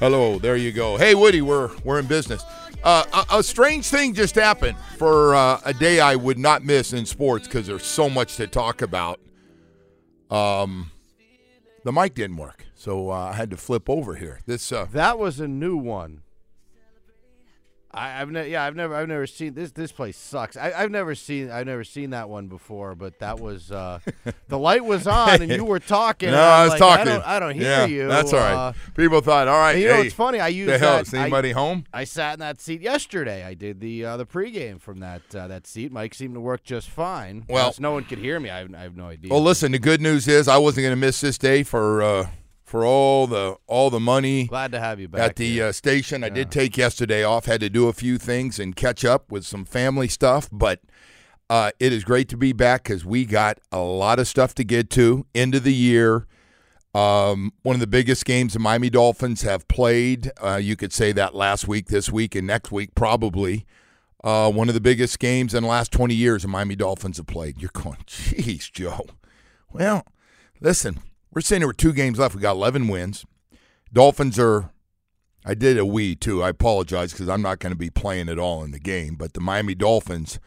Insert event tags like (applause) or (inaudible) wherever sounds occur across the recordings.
Hello, there you go. Hey, Woody, we're we're in business. Uh, a, a, strange thing just happened for uh, a day I would not miss in sports because there's so much to talk about. Um, the mic didn't work, so uh, I had to flip over here. This uh, that was a new one. I, have never, yeah, I've never, I've never seen this. This place sucks. I, have never seen, I've never seen that one before. But that was, uh, (laughs) the light was on and you were (laughs) talking. no, I was like, talking. I don't, I don't hear yeah, you. That's all right. Uh, People thought, all right. you hey, know, it's funny. I used the hell, that. is anybody I, home? I sat in that seat yesterday. I did the uh, the pregame from that uh, that seat. Mic seemed to work just fine. Well, no one could hear me. I have, I have no idea. Well, listen. The good news is I wasn't going to miss this day for. Uh, for all the all the money. Glad to have you back at the uh, station. Yeah. I did take yesterday off. Had to do a few things and catch up with some family stuff, but uh, it is great to be back because we got a lot of stuff to get to. End of the year. Um, one of the biggest games the Miami Dolphins have played. Uh, you could say that last week, this week, and next week probably. Uh, one of the biggest games in the last 20 years the Miami Dolphins have played. You're going, geez, Joe. Well, listen, we're saying there were two games left. We got 11 wins. Dolphins are, I did a we too. I apologize because I'm not going to be playing at all in the game. But the Miami Dolphins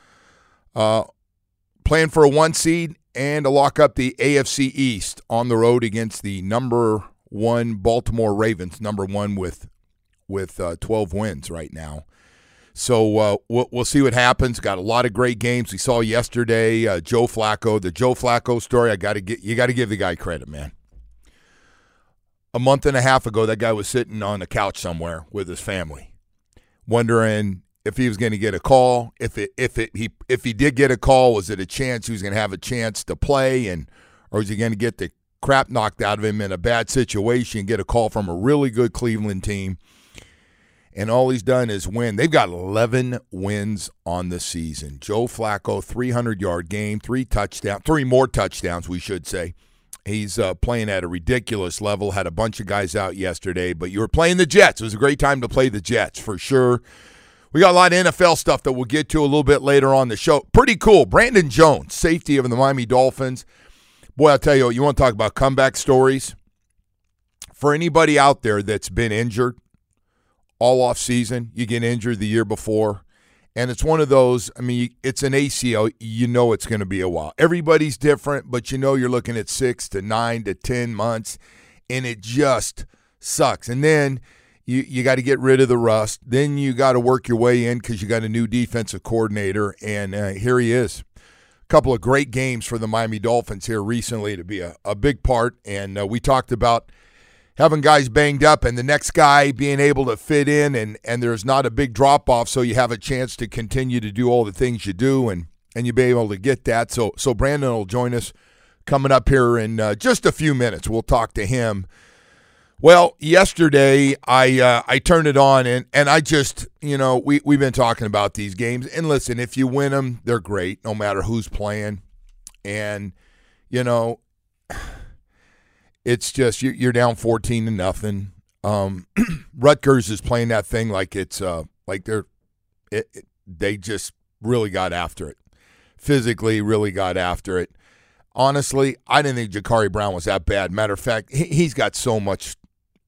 uh, playing for a one seed and to lock up the AFC East on the road against the number one Baltimore Ravens, number one with with uh, 12 wins right now. So uh, we'll, see what happens. Got a lot of great games. We saw yesterday uh, Joe Flacco, the Joe Flacco story. I got to get you got to give the guy credit, man a month and a half ago, that guy was sitting on a couch somewhere with his family, wondering if he was going to get a call. If it, if it, he, if he did get a call, was it a chance he was going to have a chance to play, and or was he going to get the crap knocked out of him in a bad situation, get a call from a really good Cleveland team? And all he's done is win. They've got 11 wins on the season. Joe Flacco, 300 yard game, three touchdowns, three more touchdowns, we should say. He's uh, playing at a ridiculous level. Had a bunch of guys out yesterday, but you were playing the Jets. It was a great time to play the Jets for sure. We got a lot of NFL stuff that we'll get to a little bit later on the show. Pretty cool. Brandon Jones, safety of the Miami Dolphins. Boy, I'll tell you, you want to talk about comeback stories? For anybody out there that's been injured all off season, you get injured the year before, and it's one of those, I mean, it's an ACL. You know it's going to be a while. Everybody's different, but you know you're looking at six to nine to 10 months, and it just sucks. And then you, you got to get rid of the rust. Then you got to work your way in because you got a new defensive coordinator, and uh, here he is. A couple of great games for the Miami Dolphins here recently to be a, a big part. And uh, we talked about – having guys banged up and the next guy being able to fit in and, and there's not a big drop off so you have a chance to continue to do all the things you do and, and you be able to get that. So so Brandon will join us coming up here in uh, just a few minutes. We'll talk to him. Well, yesterday I uh, I turned it on and, and I just you know we we've been talking about these games and listen if you win them they're great no matter who's playing and you know it's just you're down 14 to nothing. Um, (clears throat) Rutgers is playing that thing like it's uh, like they're it, it, they just really got after it, physically really got after it. Honestly, I didn't think Jacurri Brown was that bad. Matter of fact, he, has got so much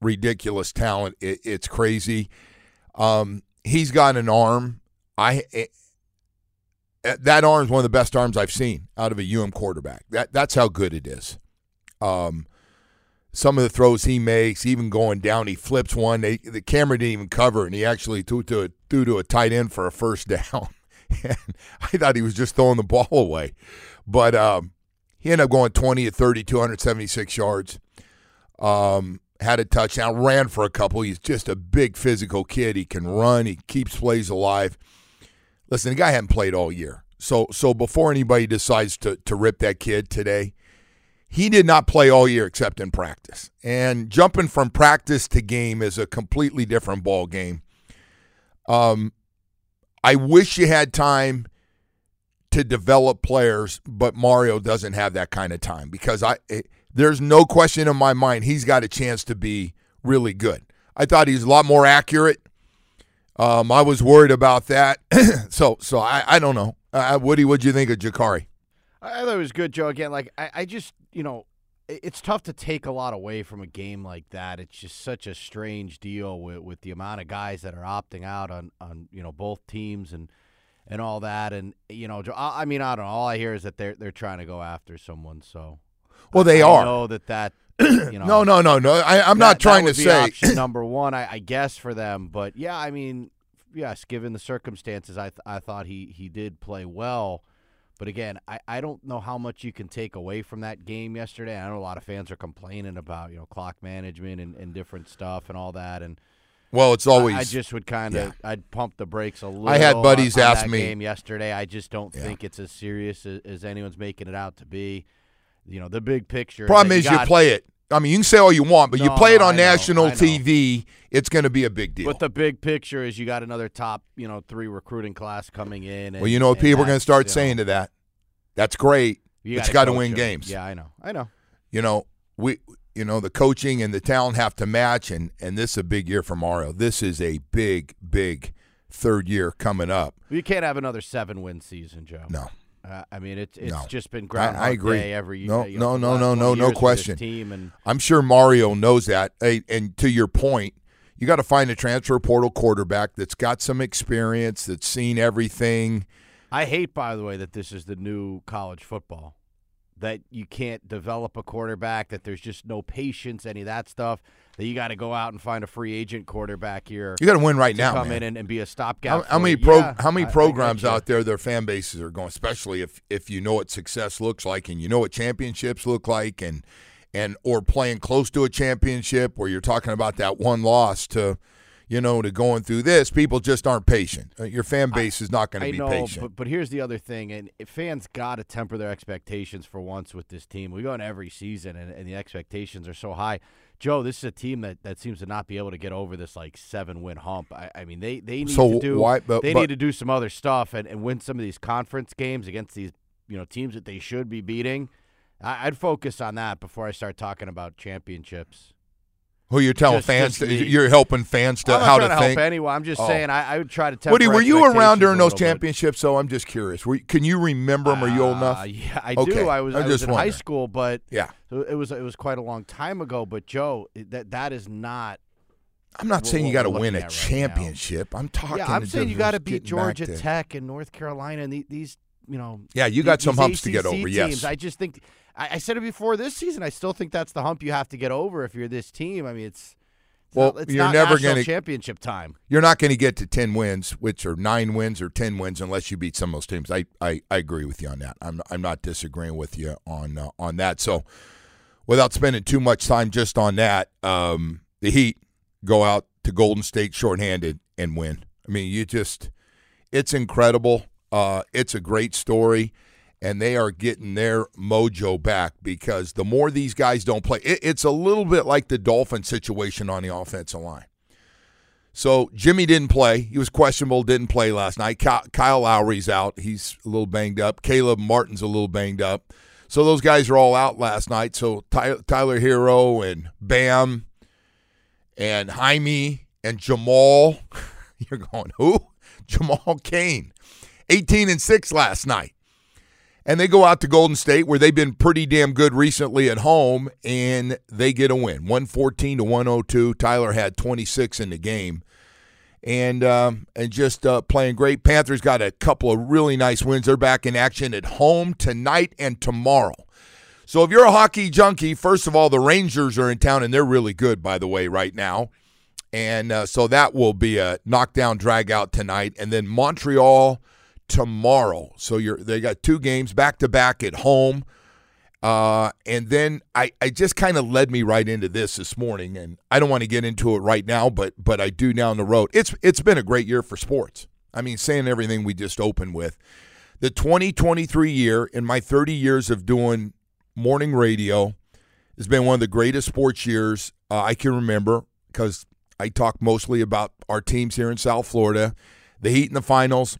ridiculous talent. It, it's crazy. Um, he's got an arm. I it, that arm is one of the best arms I've seen out of a UM quarterback. That that's how good it is. Um, some of the throws he makes, even going down, he flips one. They, the camera didn't even cover, and he actually threw to a, threw to a tight end for a first (laughs) down. and I thought he was just throwing the ball away, but um, he ended up going 20 to 30, 276 yards. Um, had a touchdown, ran for a couple. He's just a big physical kid. He can run. He keeps plays alive. Listen, the guy hadn't played all year, so so before anybody decides to to rip that kid today, he did not play all year except in practice. And jumping from practice to game is a completely different ball game. Um, I wish you had time to develop players, but Mario doesn't have that kind of time because I it, there's no question in my mind he's got a chance to be really good. I thought he's a lot more accurate. Um, I was worried about that. (clears throat) so so I, I don't know. Uh, Woody, what do you think of Jacurri? I thought it was good, Joe. Again, like I, I just you know, it's tough to take a lot away from a game like that. It's just such a strange deal with, with the amount of guys that are opting out on, on you know both teams and and all that. And you know, I mean, I don't know. All I hear is that they're they're trying to go after someone. So, well, they I are. Know that that. (clears throat) You know, no, no, no, no. I, am not trying to say option number one. I, I guess for them, but yeah, I mean, yes, given the circumstances, I th- I thought he he did play well. But again, I, I don't know how much you can take away from that game yesterday. I know a lot of fans are complaining about you know clock management and, and different stuff and all that. And well, it's always I, I just would kind of yeah. I'd pump the brakes a little. I had buddies on, on ask that me game yesterday. I just don't Yeah. think it's as serious as, as anyone's making it out to be. You know, the big picture. problem is, you, you got- play it. I mean, you can say all you want, but you play it on national know. TV, it's going to be a big deal. But the big picture is you got another top, you know, three recruiting class coming in. And, well, you know what people are going to start you know, saying to that. That's great, you gotta got to win games. Yeah, I know. I know. You know, we, you know, the coaching and the talent have to match, and and this is a big year for Mario. This is a big, big third year coming up. You can't have another seven win season, Joe. No, Uh, I mean, it's it's No. just been I- Groundhog I agree. Day every year. No, you know, no, no, no, no, no years with this question. Team and I'm sure Mario knows that. Hey, and to your point, you got to find a transfer portal quarterback that's got some experience, that's seen everything. I hate, by the way, that this is the new college football. That you can't develop a quarterback. That there's just no patience, any of that stuff. That you got to go out and find a free agent quarterback here. You got to win right now, come man. in and, and be a stopgap. How, how many pro, Yeah, how many I- programs out there their fan bases are going, especially if if you know what success looks like and you know what championships look like and and or playing close to a championship where you're talking about that one loss to you know to going through this, people just aren't patient. Uh, Your fan base is not going to be know, patient. but but here's the other thing, and fans got to temper their expectations for once with this team. We go in every season, and, and the expectations are so high. Joe, this is a team that, that seems to not be able to get over this like seven win hump. I, I mean, they they need So to do why- but- they but- need to do some other stuff and, and win some of these conference games against these you know teams that they should be beating. I, I'd focus on that before I start talking about championships. Who you're telling just- fans? just to, you're helping fans to I'm not how to to think. help anyone. I'm just Oh. saying I, I would try to temper. Woody, were you around during those little bit. championships? So I'm just curious. Were you, can you remember them? Are you old Uh, enough? Yeah, I Okay, do. I was, I I was in high school, but Yeah. it was it was quite a long time ago. But Joe, that that is not. I'm not saying you got to win a right now. championship. I'm talking. yeah, I'm saying you got to beat Georgia Tech and North Carolina and the, these you know. Yeah, you got some humps to get over, Teams. yes. I just think I, I said it before this season. I still think that's the hump you have to get over if you're this team. I mean, it's. it's Well, not, it's you're never gonna- championship time. You're not going to get to ten wins, which are nine wins or ten wins, unless you beat some of those teams. I, I, I agree with you on that. I'm I'm not disagreeing with you on uh, on that. So, without spending too much time just on that, um, the Heat go out to Golden State shorthanded and win. I mean, you just it's incredible. Uh, it's a great story, and they are getting their mojo back because the more these guys don't play, it, it's a little bit like the Dolphin situation on the offensive line. So Jimmy didn't play; he was questionable, didn't play last night. Kyle Lowry's out; he's a little banged up. Caleb Martin's a little banged up. So those guys are all out last night. So Tyler Herro and Bam and Jaime and Jamal. (laughs) You're going who? Jamal Cain, 18 and six last night, and they go out to Golden State where they've been pretty damn good recently at home, and they get a win, 114 to 102. Tyler had 26 in the game, and um, and just uh, playing great. Panthers got a couple of really nice wins. They're back in action at home tonight and tomorrow. So if you're a hockey junkie, first of all, the Rangers are in town and they're really good, by the way, right now. And uh, so that will be a knockdown drag out tonight. And then Montreal tomorrow. So you're they got two games back to back at home. Uh, and then I, I just kind of led me right into this this morning, and I don't want to get into it right now, but but I do down the road. It's it's been a great year for sports. I mean, saying everything we just opened with, the 2023 year in my 30 years of doing morning radio has been one of the greatest sports years uh, I can remember because I talk mostly about our teams here in South Florida, the Heat in the finals,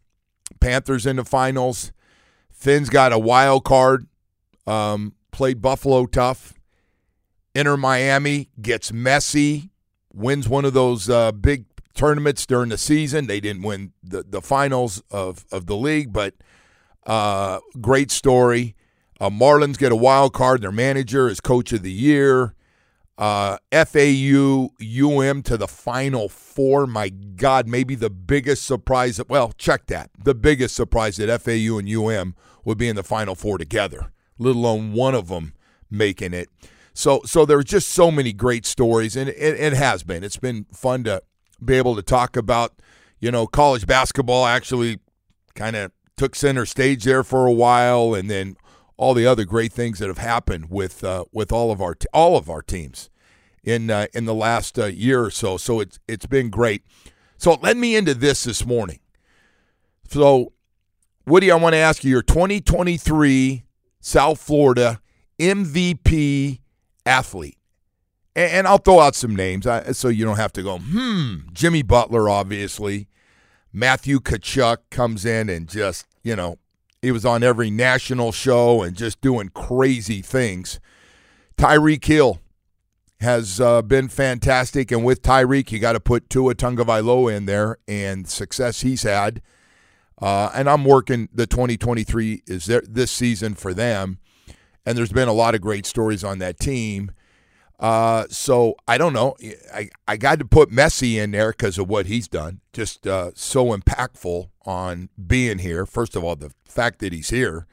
Panthers in the finals. Finn's got a wild card um, played Buffalo tough. Inter Miami, gets messy, wins one of those uh, big tournaments during the season. They didn't win the, the finals of, of the league, but uh, great story. Uh, Marlins get a wild card. Their manager is coach of the year. Uh, FAU UM to the final four. My God, maybe the biggest surprise. That, well, check that. The biggest surprise that FAU and UM would be in the final four together let alone one of them making it. So, so there's just so many great stories, and it, it has been. It's been fun to be able to talk about, you know, college basketball actually kind of took center stage there for a while, and then all the other great things that have happened with uh, with all of our t- all of our teams in uh, in the last uh, year or so. So it's it's been great. So led me into this this morning. So, Woody, I want to ask you your 2023 South Florida MVP athlete. And, I'll throw out some names so you don't have to go, hmm. Jimmy Butler, obviously. Matthew Tkachuk comes in and just, you know, he was on every national show and just doing crazy things. Tyreek Hill has uh, been fantastic. And with Tyreek, you got to put Tua Tagovailoa in there and success he's had. Uh, and I'm working the 2023 is there this season for them, and there's been a lot of great stories on that team. Uh, so I don't know. I, I got to put Messi in there because of what he's done. Just uh, so impactful on being here. First of all, the fact that he's here.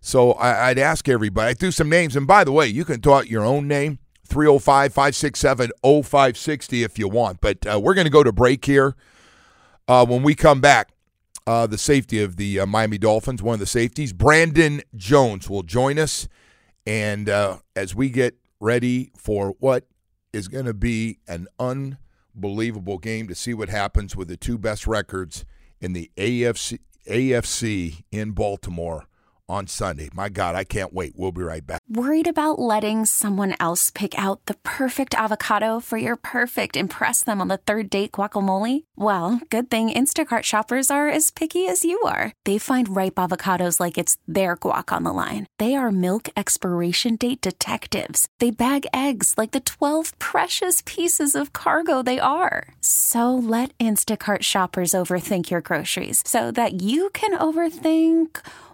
So I, would ask everybody. I threw some names, and by the way, you can throw out your own name 305 567 0560 if you want. But uh, we're going to go to break here. Uh, when we come back, uh, the safety of the uh, Miami Dolphins, one of the safeties. Brandon Jones will join us. And as we get ready for what is going to be an unbelievable game to see what happens with the two best records in the AFC, AFC in Baltimore on Sunday. My God, I can't wait. We'll be right back. Worried about letting someone else pick out the perfect avocado for your perfect impress them on the third date guacamole? Well, good thing Instacart shoppers are as picky as you are. They find ripe avocados like it's their guac on the line. They are milk expiration date detectives. They bag eggs like the 12 precious pieces of cargo they are. So let Instacart shoppers overthink your groceries so that you can overthink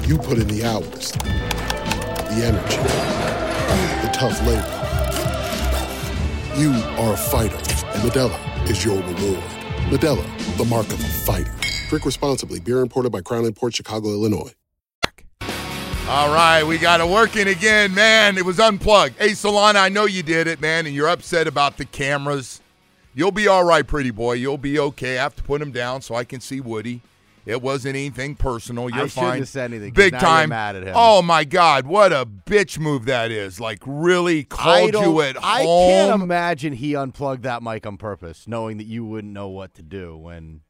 You put in the hours, the energy, the tough labor. You are a fighter, and Modelo is your reward. Modelo, the mark of a fighter. Drink responsibly. Beer imported by Crown Port Chicago, Illinois. All right, we got it working again, man. It was unplugged. Hey, Solana, I know you did it, man, and you're upset about the cameras. You'll be all right, pretty boy. You'll be okay. I have to put them down so I can see Woody It wasn't anything personal. You're I shouldn't fine. have said anything, Big time. mad at him. Oh my God, what a bitch move that is! Like really I called you at I home. can't imagine he unplugged that mic on purpose, knowing that you wouldn't know what to do when.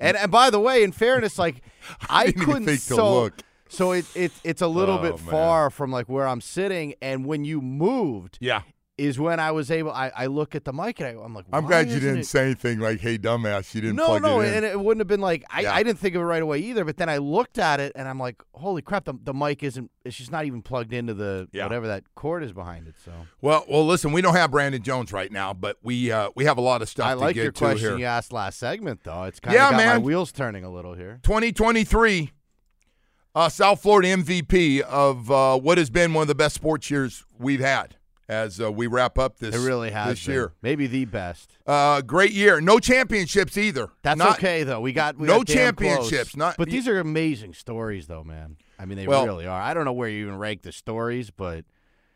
And and by the way, in fairness, like (laughs) I, didn't couldn't so look. so it, it it's a little Oh, bit man. far from like where I'm sitting, and when you moved, yeah. Is when I was able. I, I look at the mic and I, I'm like, I'm glad you didn't it- say anything like, "Hey, dumbass," you didn't no, no, it and it wouldn't have been like I, Yeah. I didn't think of it right away either. But then I looked at it and I'm like, holy crap, the, the mic isn't. It's just not even plugged into the Yeah. whatever that cord is behind it. So well, well, listen, we don't have Brandon Jones right now, but we uh, we have a lot of stuff I to like get your to question here. you asked last segment though. It's kind Yeah, of got my man. wheels turning a little here. 2023, uh, South Florida MVP of uh, what has been one of the best sports years we've had as uh, we wrap up this It really has this been. year. maybe the best. Uh, great year. No championships either. That's Not- okay though. We got we no got championships, not- but these are amazing stories though, man. I mean, they Well- really are. I don't know where you even rank the stories, but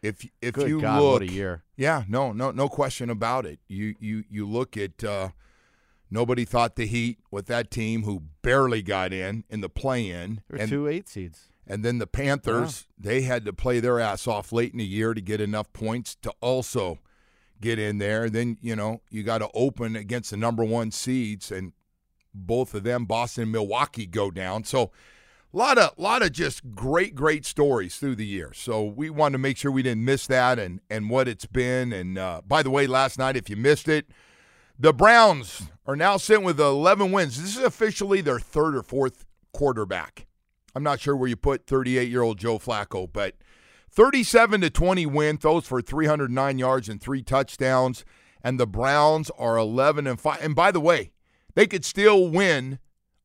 If if you God, look, what a year! yeah, no, no, no question about it. You you you look at uh, nobody thought the Heat with that team who barely got in in the play-in, There were and two eight seeds. And then the Panthers they had to play their ass off late in the year to get enough points to also get in there. Then you know you got to open against the number one seeds, and both of them, Boston and Milwaukee, go down. So a lot of lot of just great great stories through the year. So we wanted to make sure we didn't miss that and and what it's been. And uh, by the way, last night if you missed it, the Browns are now sitting with 11 wins. This is officially their third or fourth quarterback. I'm not sure where you put 38 year old Joe Flacco, but 37 to 20 win, throws for 309 yards and three touchdowns. And the Browns are 11 and 5. And by the way, they could still win.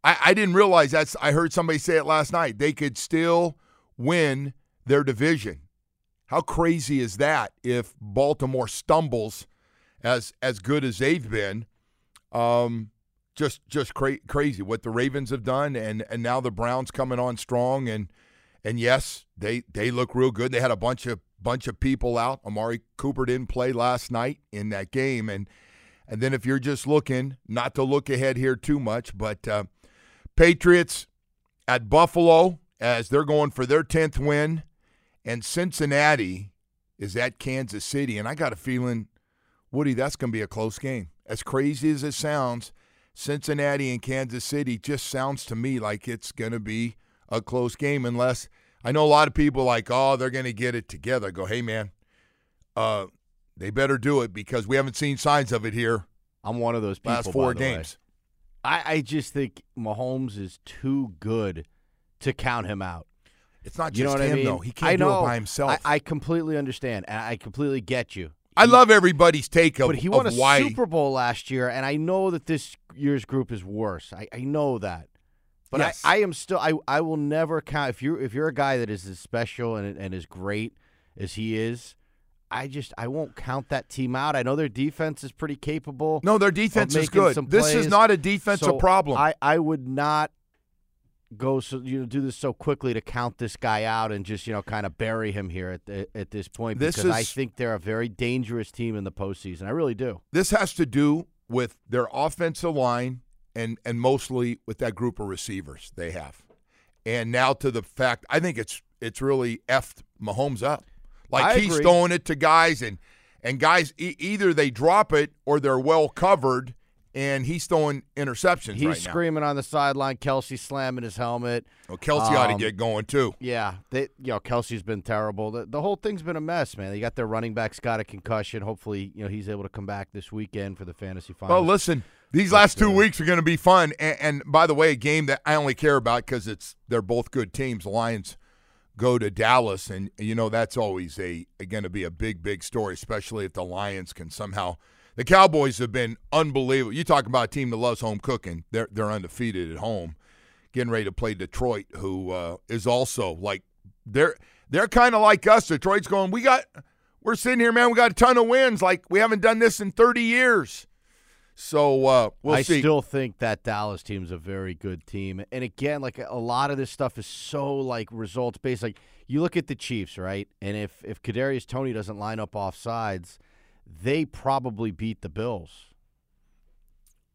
I, I didn't realize that's, I heard somebody say it last night. They could still win their division. How crazy is that if Baltimore stumbles as as good as they've been? Um, just just cra- crazy what the Ravens have done, and and now the Browns coming on strong, and and yes, they they look real good. They had a bunch of bunch of people out. Amari Cooper didn't play last night in that game, and and then if you're just looking, not to look ahead here too much, but uh, Patriots at Buffalo as they're going for their tenth win, and Cincinnati is at Kansas City, and I got a feeling, Woody, that's going to be a close game. As crazy as it sounds, Cincinnati and Kansas City just sounds to me like it's going to be a close game unless I know a lot of people like, oh, they're going to get it together. I go, hey, man, uh, they better do it because we haven't seen signs of it here I'm one of those people. last four by the way. games. I, I just think Mahomes is too good to count him out. It's not You know what him, I mean? though. He can't I do know. it by himself. I, I completely understand, and I completely get you. I love everybody's take of, but he won a why. Super Bowl last year, and I know that this year's group is worse. I, I know that, but Yes. I, I am still. I, I will never count if you're if you're a guy that is as special and and as great as he is. I just I won't count that team out. I know their defense is pretty capable. No, their defense is good. This is not a defensive So problem. I, I would not go so you know do this so quickly to count this guy out and just you know kind of bury him here at the, at this point This because I think they're a very dangerous team in the postseason. I really do. this has to do with their offensive line and and mostly with that group of receivers they have. And now to the fact I think it's it's really effed Mahomes up. Like I he's agree. throwing it to guys and and guys e- either they drop it or they're well covered and he's throwing interceptions He's right now. screaming on the sideline. Kelce slamming his helmet. Well, Kelce ought to Um, get going too. Yeah, they, you know, Kelce's been terrible. The, the whole thing's been a mess, man. They got their running backs got a concussion. Hopefully, you know, he's able to come back this weekend for the fantasy finals. Well, listen, these last two weeks are going to be fun. And, and by the way, a game that I only care about because it's they're both good teams. The Lions go to Dallas, and you know that's always a going to be a big, big story, especially if the Lions can somehow. The Cowboys have been unbelievable. You talk about a team that loves home cooking. They're they're undefeated at home, getting ready to play Detroit, who uh, is also like they're they're kind of like us. Detroit's going. We got we're sitting here, man. We got a ton of wins. Like we haven't done this in thirty years. So uh, we'll I see. still think that Dallas team's a very good team. And again, like a lot of this stuff is so like results based. Like you look at the Chiefs, right? And if if Kadarius Toney doesn't line up off sides, they probably beat the Bills.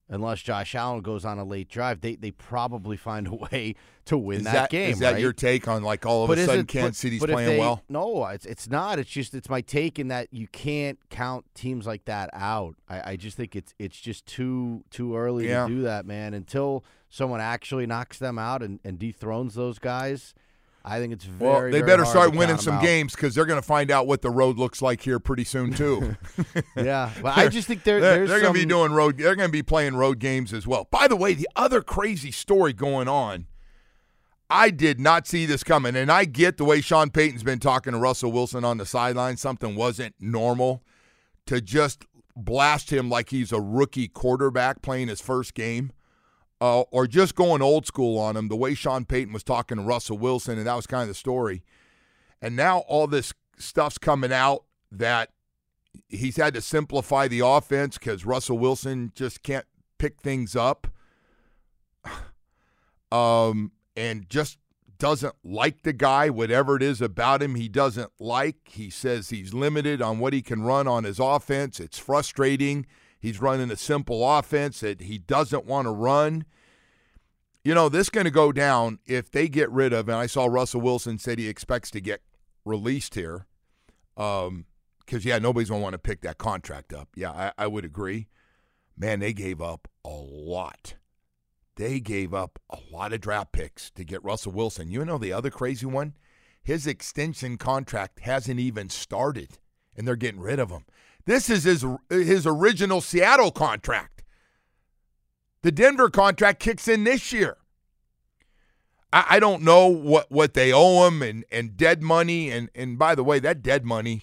unless Josh Allen goes on a late drive, they they probably find a way to win that, that, game. is that right? your take on like all of But a sudden it- Kansas but- City's but playing they- well? No, it's it's not. It's just it's my take in that you can't count teams like that out. I, I just think it's it's just too too early Yeah. to do that, man. Until someone actually knocks them out and, and dethrones those guys, I think it's very. Well, they very better start winning some out. games because they're going to find out what the road looks like here pretty soon (laughs) too. Yeah, but I (laughs) just think there, they're, they're going to be doing road. They're going to be playing road games as well. By the way, the other crazy story going on. I did not see this coming, and I get the way Sean Payton's been talking to Russell Wilson on the sideline. Something wasn't normal to just blast him like he's a rookie quarterback playing his first game, uh, or just going old school on him. The way Sean Payton was talking to Russell Wilson, and that was kind of the story. And now all this stuff's coming out that he's had to simplify the offense because Russell Wilson just can't pick things up. (sighs) Um, and just doesn't like the guy, whatever it is about him, he doesn't like. He says he's limited on what he can run on his offense. It's frustrating. He's running a simple offense that he doesn't want to run. You know, this going to go down if they get rid of, and I saw Russell Wilson said he expects to get released here. Um, because yeah, nobody's gonna want to pick that contract up. Yeah, I, I would agree. Man, they gave up a lot. They gave up a lot of draft picks to get Russell Wilson. You know the other crazy one? His extension contract hasn't even started, and they're getting rid of him. This is his his original Seattle contract. The Denver contract kicks in this year. I, I don't know what, what they owe him and, and dead money. And, and by the way, that dead money,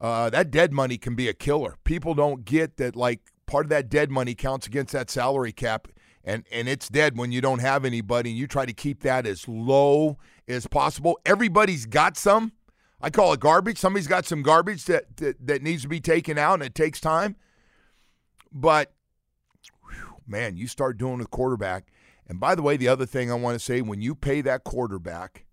uh, that dead money can be a killer. People don't get that like part of that dead money counts against that salary cap and and it's dead when you don't have anybody and you try to keep that as low as possible. Everybody's got some. I call it garbage. Somebody's got some garbage that that, that needs to be taken out and it takes time. But whew, man, you start doing a quarterback. And by the way, the other thing I want to say, when you pay that quarterback,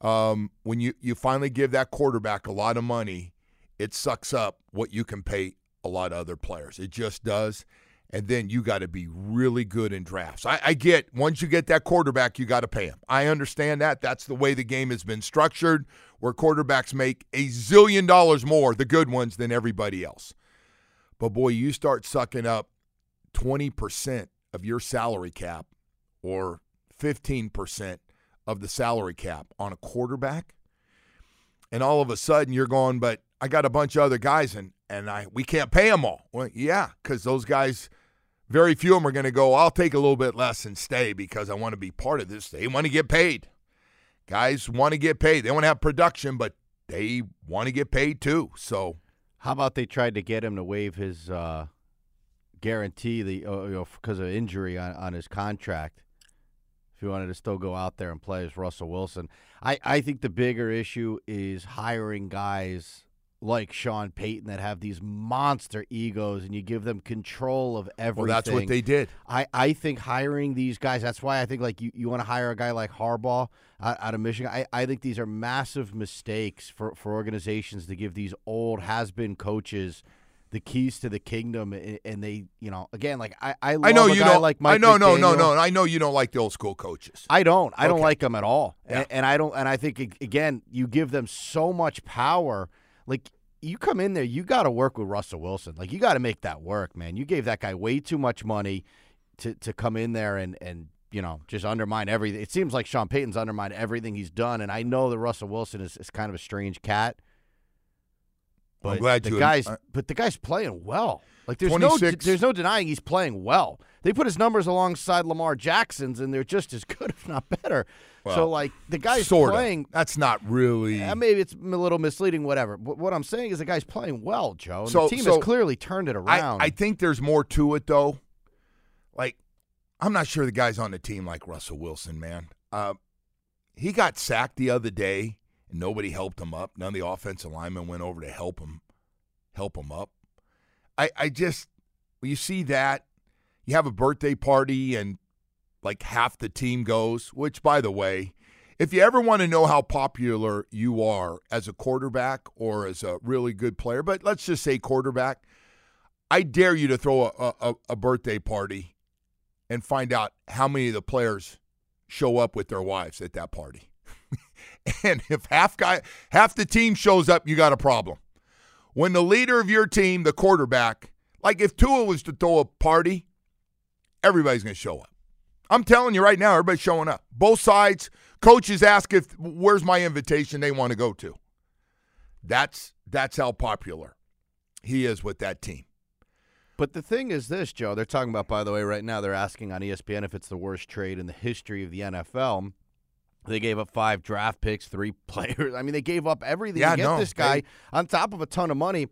um, when you, you finally give that quarterback a lot of money, it sucks up what you can pay a lot of other players. It just does. And then you got to be really good in drafts. I, I get once you get that quarterback, you got to pay him. I understand that. That's the way the game has been structured, where quarterbacks make a zillion dollars more, the good ones, than everybody else. But boy, you start sucking up 20% of your salary cap or 15% of the salary cap on a quarterback. And all of a sudden you're going, but I got a bunch of other guys and, and I we can't pay them all. Well, yeah, because those guys, very few of them are going to go, I'll take a little bit less and stay because I want to be part of this. They want to get paid. Guys want to get paid. They want to have production, but they want to get paid too. So How about they tried to get him to waive his uh, guarantee the uh, you know because of injury on, on his contract? If he wanted to still go out there and play as Russell Wilson, I, I think the bigger issue is hiring guys like Sean Payton that have these monster egos, and you give them control of everything. well, that's what they did. I, I think hiring these guys, that's why I think like you, you want to hire a guy like Harbaugh out, out of Michigan. I, I think these are massive mistakes for, for organizations to give these old has been coaches the keys to the kingdom and, and they you know again like I I, love I know you don't like Mike I know no no no. I know you don't like the old school coaches. I don't. I don't like them at all. Yeah. And, and I don't. And I think again, you give them so much power. Like you come in there, you got to work with Russell Wilson. Like you got to make that work, man. You gave that guy way too much money to to come in there and and you know just undermine everything. It seems like Sean Payton's undermined everything he's done. And I know that Russell Wilson is, is kind of a strange cat. I'm But glad the you- guys, but the guy's playing well. Like there's no there's no denying he's playing well. They put his numbers alongside Lamar Jackson's, and they're just as (laughs) good, if not better. so like the guy's Sorta. playing. That's not really. Uh, maybe it's a little misleading, whatever. But what I'm saying is the guy's playing well, Joe. And So- the team so has clearly turned it I, around. I think there's more to it though. Like, I'm not sure the guy's on the team like Russell Wilson, man. Uh, he got sacked the other day, and nobody helped him up. None of the offensive linemen went over to help him, help him up. I, I just, when you see that, you have a birthday party and like half the team goes. Which, by the way, if you ever want to know how popular you are as a quarterback or as a really good player, but let's just say quarterback. I dare you to throw a, a, a birthday party and find out how many of the players show up with their wives at that party. (laughs) and if half guy half the team shows up, you got a problem. When the leader of your team, the quarterback, like if Tua was to throw a party, everybody's going to show up. I'm telling you right now, everybody's showing up. Both sides. Coaches ask if where's my invitation they want to go to. That's that's how popular he is with that team. But the thing is this, Joe. They're talking about, by the way, right now. They're asking on ESPN if it's the worst trade in the history of the NFL. They gave up five draft picks, three (laughs) players. I mean, they gave up everything Yeah, to get no, this guy they- on top of a ton of money.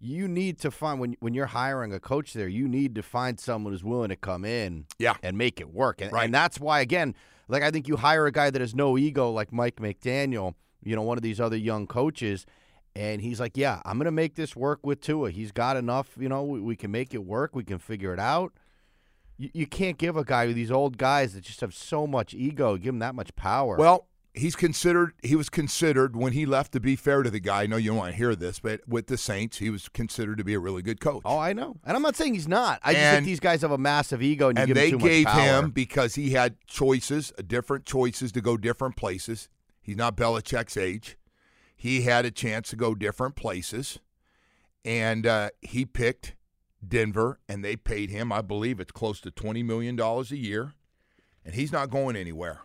You need to find when when you're hiring a coach there, you need to find someone who's willing to come in, Yeah. and make it work. And, Right. and that's why, again, like I think you hire a guy that has no ego, like Mike McDaniel, you know, one of these other young coaches, and he's like, "Yeah, I'm going to make this work with Tua. He's got enough. You know, we, we can make it work. We can figure it out." You, you can't give a guy these old guys that just have so much ego, give him that much power. Well, he's considered. He was considered when he left. To be fair to the guy, I know you don't want to hear this, but with the Saints, he was considered to be a really good coach. oh, I know, and I'm not saying he's not. I just think these guys have a massive ego, and you and give they too gave much power. him because he had choices, uh, different choices to go different places. He's not Belichick's age. He had a chance to go different places, and uh, he picked Denver, and they paid him. I believe it's close to twenty million dollars a year, and he's not going anywhere.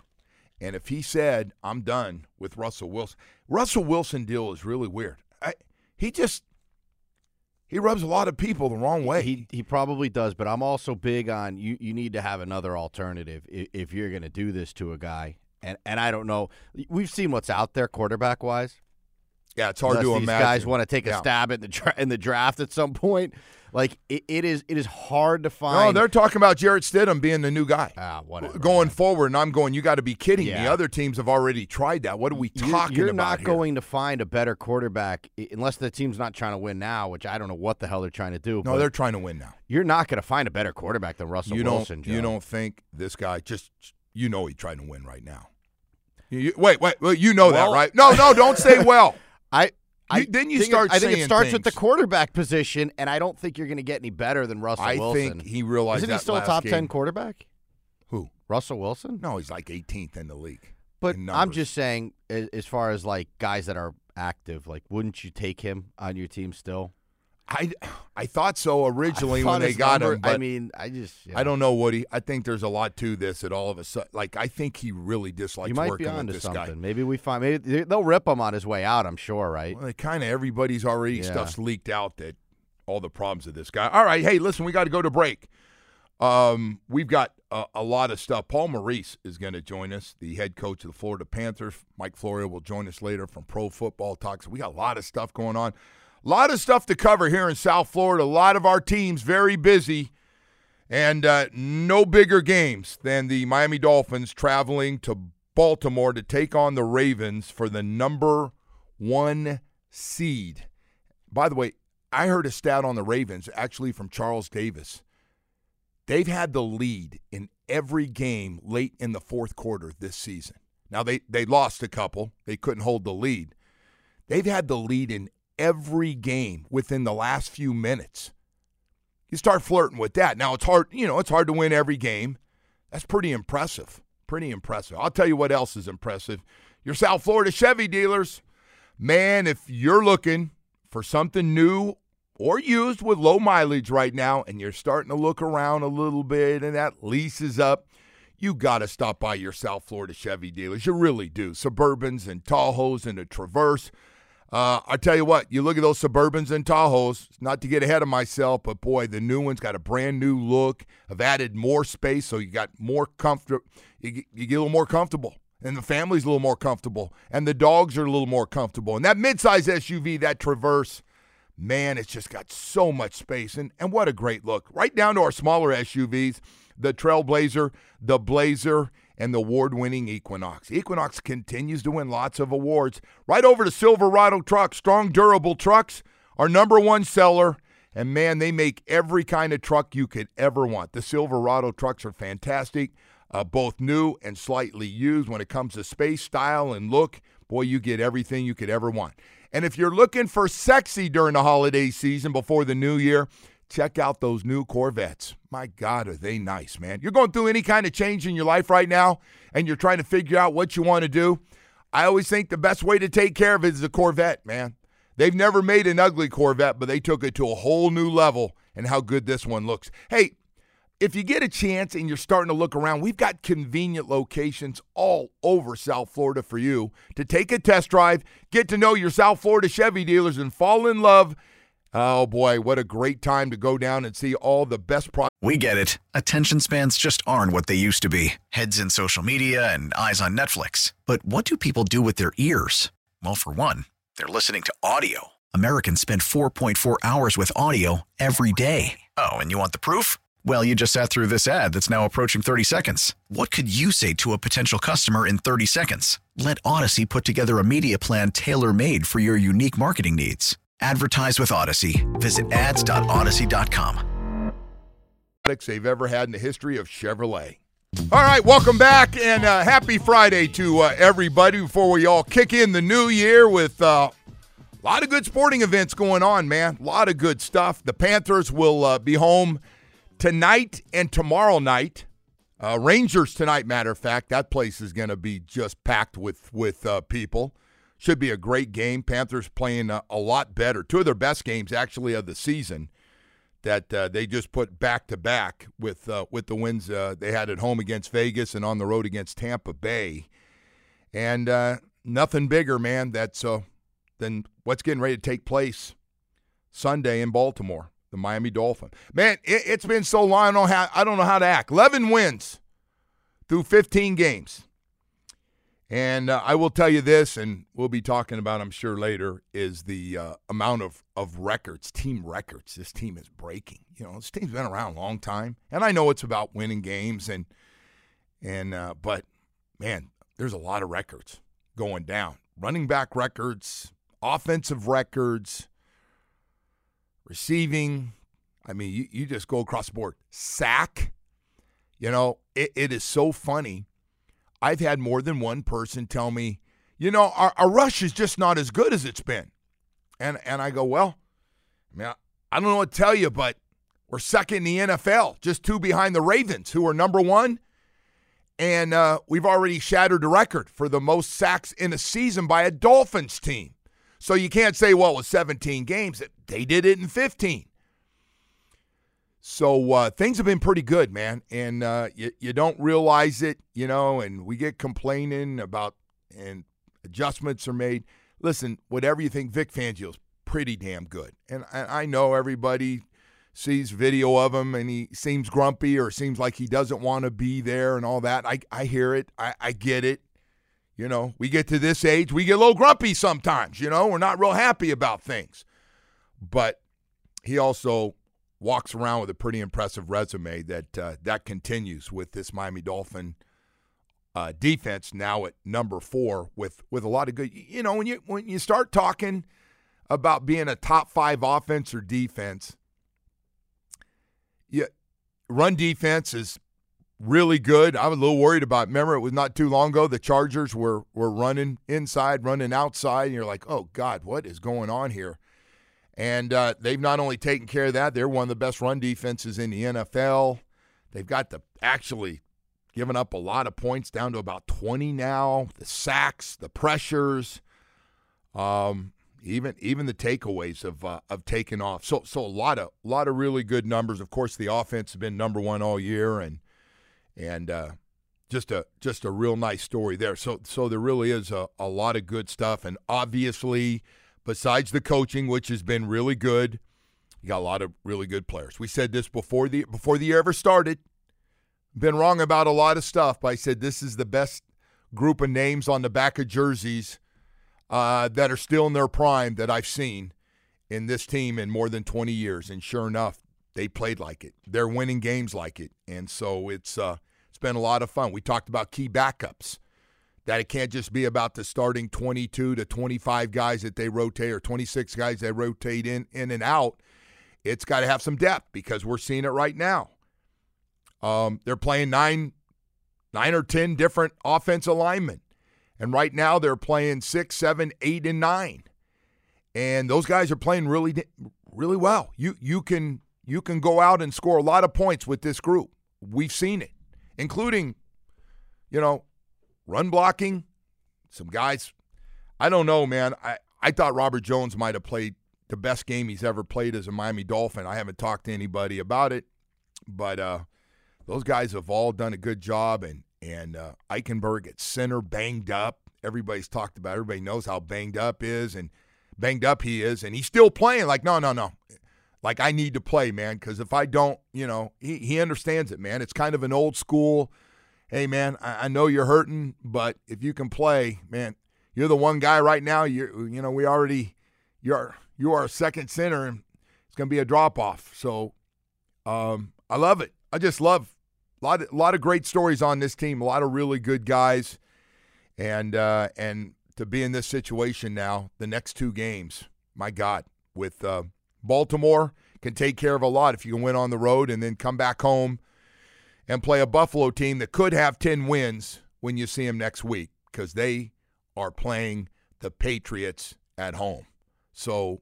And if he said, "I'm done with Russell Wilson," Russell Wilson deal is really weird. I, he just he rubs a lot of people the wrong way. He he probably does, but I'm also big on you. You need to have another alternative if, if you're going to do this to a guy. And and I don't know. We've seen what's out there quarterback wise. yeah, it's hard Unless to these imagine. guys want to take a Yeah. stab at the dra- in the draft at some point. Like it, it is it is hard to find. No, they're talking about Jarrett Stidham being the new guy. ah whatever Going man. forward, and I'm going, you got to be kidding me. Yeah. Other teams have already tried that. What are we You're- You're, about not here? going to find a better quarterback unless the team's not trying to win now, which I don't know what the hell they're trying to do. No, they're trying to win now. you're not going to find a better quarterback than Russell you Wilson. don't. You don't think this guy just? You know he's trying to win right now. You- you- wait, wait, wait. You know Well- that, right? No, no. Don't say (laughs) well. I. I then you think it- start I think it starts with the quarterback position, and I don't think you're going to get any better than Russell Wilson. I Wilson. think he realized Isn't he still a top game. ten quarterback? Who? Russell Wilson? No, he's like 18th in the league. But I'm just saying, as far as like guys that are active, like wouldn't you take him on your team still? I, I thought so originally when they got number- him. I mean, I just I don't know, Woody. I think there's a lot to this. That all of a sudden, like I think he really dislikes You might working be with this something. guy. Maybe we find maybe they- they'll rip him on his way out. I'm sure, right? Well, kind of everybody's already Yeah. stuff's leaked out that all the problems of this guy. All right, hey, listen, we got to go to break. Um, we've got a, a lot of stuff. Paul Maurice is going to join us, the head coach of the Florida Panthers. Mike Florio will join us later from Pro Football Talks. We got a lot of stuff going on. A lot of stuff to cover here in South Florida. A lot of our teams very busy. And uh, no bigger games than the Miami Dolphins traveling to Baltimore to take on the Ravens for the number one seed. By the way, I heard a stat on the Ravens, actually from Charles Davis. They've had the lead in every game late in the fourth quarter this season. Now, they, they lost a couple, they couldn't hold the lead. They've had the lead in every game within the last few minutes. You start flirting with that. Now, it's hard, you know, it's hard to win every game. That's pretty impressive. Pretty impressive. I'll tell you what else is impressive. Your South Florida Chevy dealers. Man, if you're looking for something new or used with low mileage right now and you're starting to look around a little bit and that lease is up, you got to stop by your South Florida Chevy dealers. You really do. Suburbans and Tahoes and a Traverse. Uh, I tell you what, you look at those Suburbans and Tahoes, not to get ahead of myself, but boy, the new ones got a brand new look. I've added more space, so you got more comfort. You, you get a little more comfortable, and the family's a little more comfortable, and the dogs are a little more comfortable. And that midsize SUV, that Traverse, man, it's just got so much space, and and what a great look. Right down to our smaller SUVs, the Trailblazer, the Blazer, and the award-winning Equinox. Equinox continues to win lots of awards. Right over to Silverado Trucks, strong, durable trucks, our number one seller. And man, they make every kind of truck you could ever want. The Silverado trucks are fantastic, uh, both new and slightly used. When it comes to space, style, and look, boy, you get everything you could ever want. And if you're looking for sexy during the holiday season before the new year, check out those new Corvettes. My God, are they nice, man? You're going through any kind of change in your life right now and you're trying to figure out what you want to do. I always think the best way to take care of it is a Corvette, man. They've never made an ugly Corvette, but they took it to a whole new level and how good this one looks. Hey, if you get a chance and you're starting to look around, we've got convenient locations all over South Florida for you to take a test drive, get to know your South Florida Chevy dealers, and fall in love. Oh boy, what a great time to go down and see all the best products. We get it. Attention spans just aren't what they used to be heads in social media and eyes on Netflix. But what do people do with their ears? Well, for one, they're listening to audio. Americans spend 4.4 hours with audio every day. Oh, and you want the proof? Well, you just sat through this ad that's now approaching 30 seconds. What could you say to a potential customer in 30 seconds? Let Audacy put together a media plan tailor made for your unique marketing needs. Advertise with Audacy. Visit ads.audacy.com. they've ever had in the history of Chevrolet. All right, welcome back and uh, happy Friday to uh, everybody before we all kick in the new year with uh, a lot of good sporting events going on, man. A lot of good stuff. The Panthers will uh, be home tonight and tomorrow night. Uh, Rangers tonight, matter of fact, that place is going to be just packed with with uh, people. Should be a great game. Panthers playing a, a, lot better. Two of their best games actually of the season that uh, they just put back to back with uh, with the wins uh, they had at home against Vegas and on the road against Tampa Bay. And uh, nothing bigger, man. That's than what's getting ready to take place Sunday in Baltimore the Miami Dolphin. Man, it, has been so long. I don't know how. I don't know how to act. Eleven wins through 15 games, and uh, I will tell you this, and we'll be talking about, I'm sure later, is the uh, amount of of records, team records. This team is breaking. You know, this team's been around a long time, and I know it's about winning games, and and uh, but man, there's a lot of records going down. Running back records, offensive records receiving. I mean, you, you just go across the board. Sack. You know, it, it is so funny. I've had more than one person tell me, you know, our, our rush is just not as good as it's been. And and I go, well, I mean, I, I don't know what to tell you, but we're second in the NFL, just two behind the Ravens, who are number one. And uh, we've already shattered the record for the most sacks in a season by a Dolphins team. So you can't say, well, it was 17 games. They did it in 15. So uh, things have been pretty good, man. And uh, you, you don't realize it, you know, and we get complaining about, and adjustments are made. Listen, whatever you think, Vic Fangio's pretty damn good. And I, I know everybody sees video of him and he seems grumpy or seems like he doesn't want to be there and all that. I, I hear it. I, I get it. You know, we get to this age, we get a little grumpy sometimes, you know, we're not real happy about things. But he also walks around with a pretty impressive resume that uh, that continues with this Miami Dolphin uh, defense now at number four with with a lot of good. You know, when you when you start talking about being a top five offense or defense, yeah, run defense is really good. I'm a little worried about. Remember, it was not too long ago. The Chargers were were running inside, running outside, and you're like, oh God, what is going on here? And uh, they've not only taken care of that, they're one of the best run defenses in the NFL. They've got the actually given up a lot of points down to about 20 now. The sacks, the pressures, um, even even the takeaways have uh, have taken off. So so a lot of a lot of really good numbers. Of course, the offense has been number one all year, and and uh, just a just a real nice story there. So so there really is a, a lot of good stuff, and obviously, besides the coaching, which has been really good, you got a lot of really good players. We said this before the before the year ever started. Been wrong about a lot of stuff, but I said this is the best group of names on the back of jerseys uh, that are still in their prime that I've seen in this team in more than 20 years. And sure enough, they played like it. They're winning games like it, and so it's uh, it's been a lot of fun. We talked about key backups. That it can't just be about the starting 22 to 25 guys that they rotate or 26 guys they rotate in in and out. It's got to have some depth because we're seeing it right now. Um, they're playing nine, nine or ten different offensive linemen, and right now they're playing six, seven, eight, and nine, and those guys are playing really, really well. You you can you can go out and score a lot of points with this group. We've seen it, including, you know, run blocking. Some guys, I don't know, man. I, I thought Robert Jones might have played the best game he's ever played as a Miami Dolphin. I haven't talked to anybody about it, but uh, those guys have all done a good job. And and uh, Eichenberg at center banged up. Everybody's talked about. Everybody knows how banged up is and banged up he is, and he's still playing. Like no, no, no. Like I need to play, man, because if I don't, you know, he he understands it, man. It's kind of an old school. Hey, man, I, I know you're hurting, but if you can play, man, you're the one guy right now. You you know we already you're you are a second center, and it's going to be a drop off. So um, I love it. I just love a lot of, a lot of great stories on this team. A lot of really good guys, and uh, and to be in this situation now, the next two games, my God, with uh, Baltimore can take care of a lot if you can win on the road and then come back home and play a Buffalo team that could have 10 wins when you see them next week because they are playing the Patriots at home. So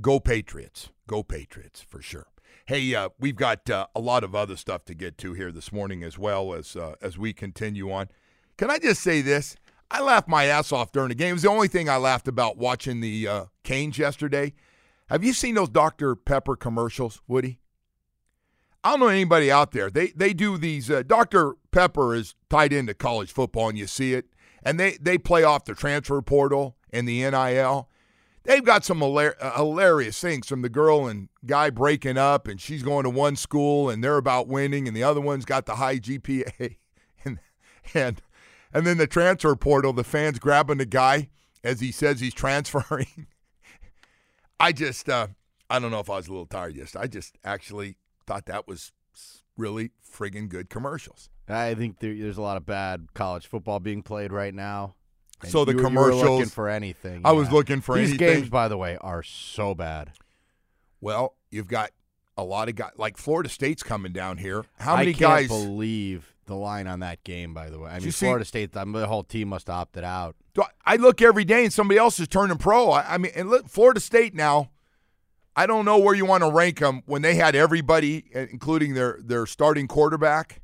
go Patriots. Go Patriots for sure. Hey, uh, we've got uh, a lot of other stuff to get to here this morning as well as uh, as we continue on. Can I just say this? I laughed my ass off during the game. It was the only thing I laughed about watching the uh, Canes yesterday. Have you seen those Dr. Pepper commercials, Woody? I don't know anybody out there. They they do these. Uh, Dr. Pepper is tied into college football, and you see it. And they they play off the transfer portal and the NIL. They've got some uh, hilarious things from the girl and guy breaking up, and she's going to one school, and they're about winning, and the other one's got the high GPA, (laughs) and and and then the transfer portal, the fans grabbing the guy as he says he's transferring. (laughs) I just, uh, I don't know if I was a little tired yesterday. I just actually thought that was really friggin' good commercials. I think there, there's a lot of bad college football being played right now. So the you- you commercials- looking for anything. I was looking for These anything. games, by the way, are so bad. Well, you've got a lot of guys, like Florida State's coming down here. How I many can't guys? believe the line on that game. By the way, I mean see- Florida State. I the whole team must have opted out. I- I look every day and somebody else is turning pro. I, I mean, and look, Florida State now. I don't know where you want to rank them when they had everybody, uh, including their their starting quarterback.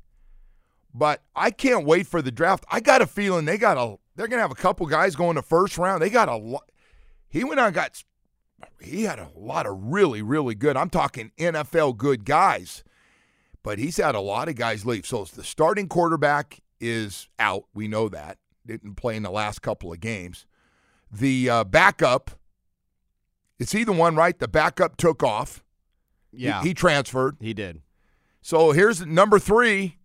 But I can't wait for the draft. I got a feeling they got a. They're gonna have a couple guys going the first round. They got a lot. He went on got. He had a lot of really really good. I'm talking NFL good guys, but he's had a lot of guys leave. So the starting quarterback is out. We know that didn't play in the last couple of games. The uh, backup, it's either one, right? The backup took off. Yeah, He, transferred. he did. So here's number three.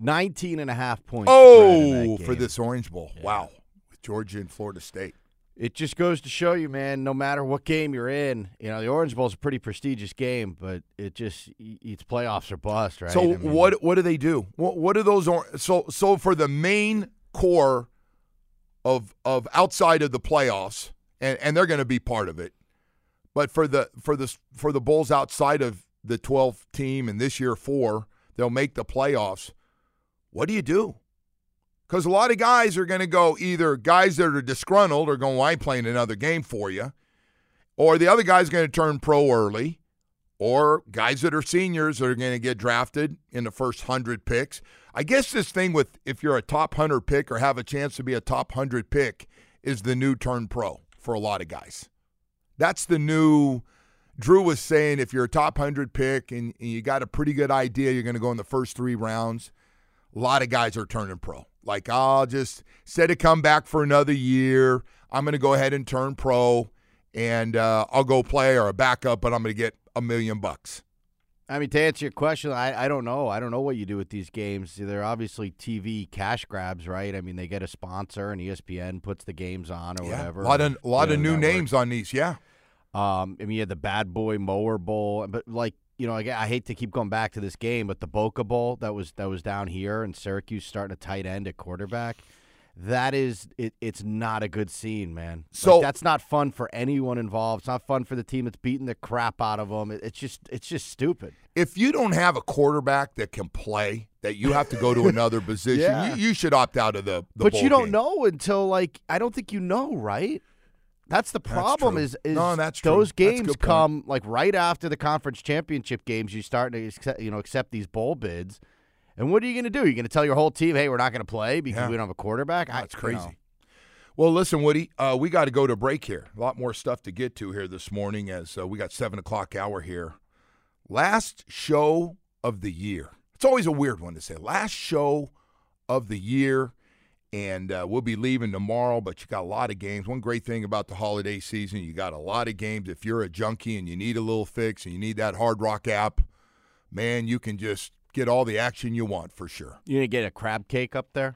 19 and a half points. Oh, for this Orange Bowl. Wow. With Georgia and Florida State. It just goes to show you, man. No matter what game you're in, you know the Orange Bowl is a pretty prestigious game, but it just it's playoffs or bust, right? So I mean, what what do they do? What what do those or- so so for the main core of of outside of the playoffs and and they're going to be part of it. But for the for the for the Bulls outside of the 12 team and this year 4, they'll make the playoffs. What do you do? Cuz a lot of guys are going to go either guys that are disgruntled are going, well, I ain't playing another game for you. Or the other guy's going to turn pro early or guys that are seniors that are going to get drafted in the first 100 picks. I guess this thing with if you're a top 100 pick or have a chance to be a top 100 pick is the new turn pro for a lot of guys. That's the new. Drew was saying if you're a top 100 pick and, and you got a pretty good idea you're going to go in the first three rounds, a lot of guys are turning pro. Like, I'll just, of come back for another year, I'm going to go ahead and turn pro and uh, I'll go play or a backup, but I'm going to get a million bucks. I mean, to answer your question, I, I don't know. I don't know what you do with these games. They're obviously TV cash grabs, right? I mean, they get a sponsor, and ESPN puts the games on or Yeah, whatever. a lot of a lot of new network. names on these. Yeah, Um, I mean, you had the Bad Boy Mower Bowl, but like you know, I, I hate to keep going back to this game, but the Boca Bowl that was that was down here, and Syracuse starting a tight end at quarterback. That is, it, it's not a good scene, man. Like, So- that's not fun for anyone involved. It's not fun for the team that's beating the crap out of them. It, it's just, it's just stupid. if you don't have a quarterback that can play, that you have to go to (laughs) another position, Yeah. you, you should opt out of the. the but you don't game. know until like I don't think you know, right? That's the problem. true. Is is No, that's true. those games come like right after the conference championship games. You start to you know accept these bowl bids, and what are you going to do? You're going to tell your whole team, "Hey, we're not going to play because Yeah. we don't have a quarterback." I- That's you crazy. know. Well, listen, Woody, uh, we got to go to break here. A lot more stuff to get to here this morning as uh, we got seven o'clock hour here. Last show of the year. It's always a weird one to say. Last show of the year, and uh, we'll be leaving tomorrow. But you got a lot of games. One great thing about the holiday season, you got a lot of games. If you're a junkie and you need a little fix and you need that Hard Rock app, man, you can just get all the action you want for sure. You gonna get a crab cake up there?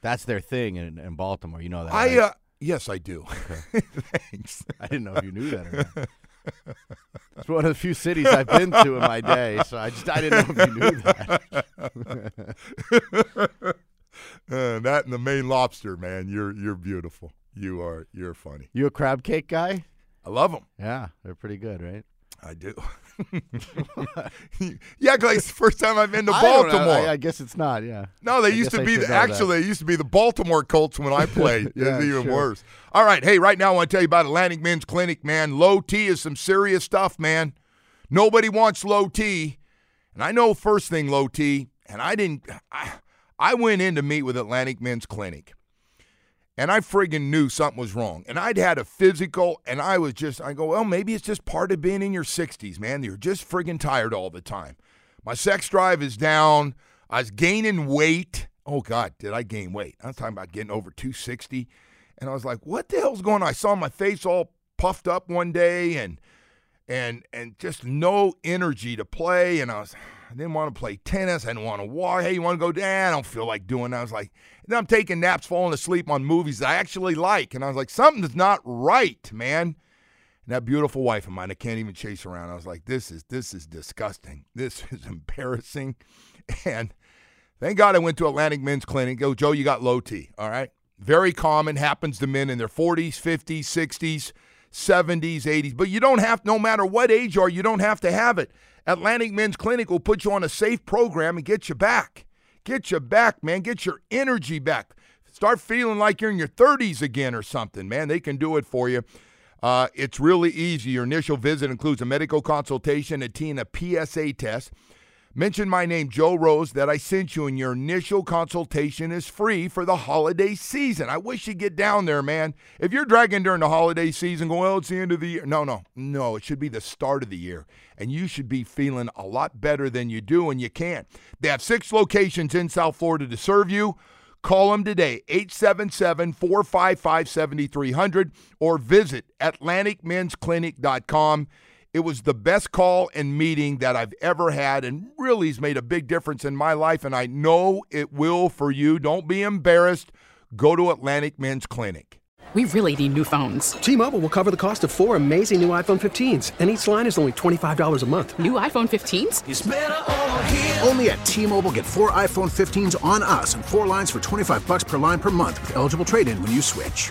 That's their thing in, in Baltimore. You know that. I right? uh, yes, I do. (laughs) Thanks. I didn't know if you knew that. Or not. (laughs) It's one of the few cities I've been to in my day, so I just I didn't know if you knew that. (laughs) Uh, that and the Maine lobster, man. You're you're beautiful. You are you're funny. you a crab cake guy? I love them. Yeah, they're pretty good, right? I do. (laughs) yeah, because it's the first time I've been to I don't know. Baltimore. I, I guess it's not. Yeah. no, they I used guess to I be should the, know that. actually they used to be the Baltimore Colts when I played. (laughs) Yeah, it's even sure. worse. All right, hey, right now I want to tell you about Atlantic Men's Clinic, man. Low T is some serious stuff, man. Nobody wants low T, and I know first thing low T, and I didn't. I, I went in to meet with Atlantic Men's Clinic. And I friggin' knew something was wrong. And I'd had a physical, and I was just, I go, well, maybe it's just part of being in your 60s, man. You're just friggin' tired all the time. My sex drive is down. I was gaining weight. Oh, God, did I gain weight? I was talking about getting over 260. And I was like, what the hell's going on? I saw my face all puffed up one day and and and just no energy to play. And I was I didn't want to play tennis. I didn't want to walk. Hey, you want to go down? I don't feel like doing that. I was like, then I'm taking naps, falling asleep on movies that I actually like. And I was like, something's not right, man. And that beautiful wife of mine, I can't even chase around. I was like, this is this is disgusting. (laughs) This is embarrassing. And thank God I went to Atlantic Men's Clinic. Go, Joe, you got low T. All right. Very common, happens to men in their 40s, 50s, 60s, 70s, 80s. But you don't have, no matter what age you are, you don't have to have it. Atlantic Men's Clinic will put you on a safe program and get you back. Get you back, man. Get your energy back. Start feeling like you're in your 30s again or something, man. They can do it for you. Uh, it's really easy. Your initial visit includes a medical consultation, a T, and a PSA test. Mention my name, Joe Rose, that I sent you, and your initial consultation is free for the holiday season. I wish you'd get down there, man. If you're dragging during the holiday season, going, well, it's the end of the year. No, no, no. It should be the start of the year, and you should be feeling a lot better than you do, and you can. They have six locations in South Florida to serve you. Call them today, 877 455 7300, or visit AtlanticMen'sClinic.com. It was the best call and meeting that I've ever had and really has made a big difference in my life, and I know it will for you. Don't be embarrassed. Go to Atlantic Men's Clinic. We really need new phones. T-Mobile will cover the cost of four amazing new iPhone 15s, and each line is only $25 a month. New iPhone 15s? Only at T-Mobile get four iPhone 15s on us and four lines for 25 bucks per line per month with eligible trade-in when you switch.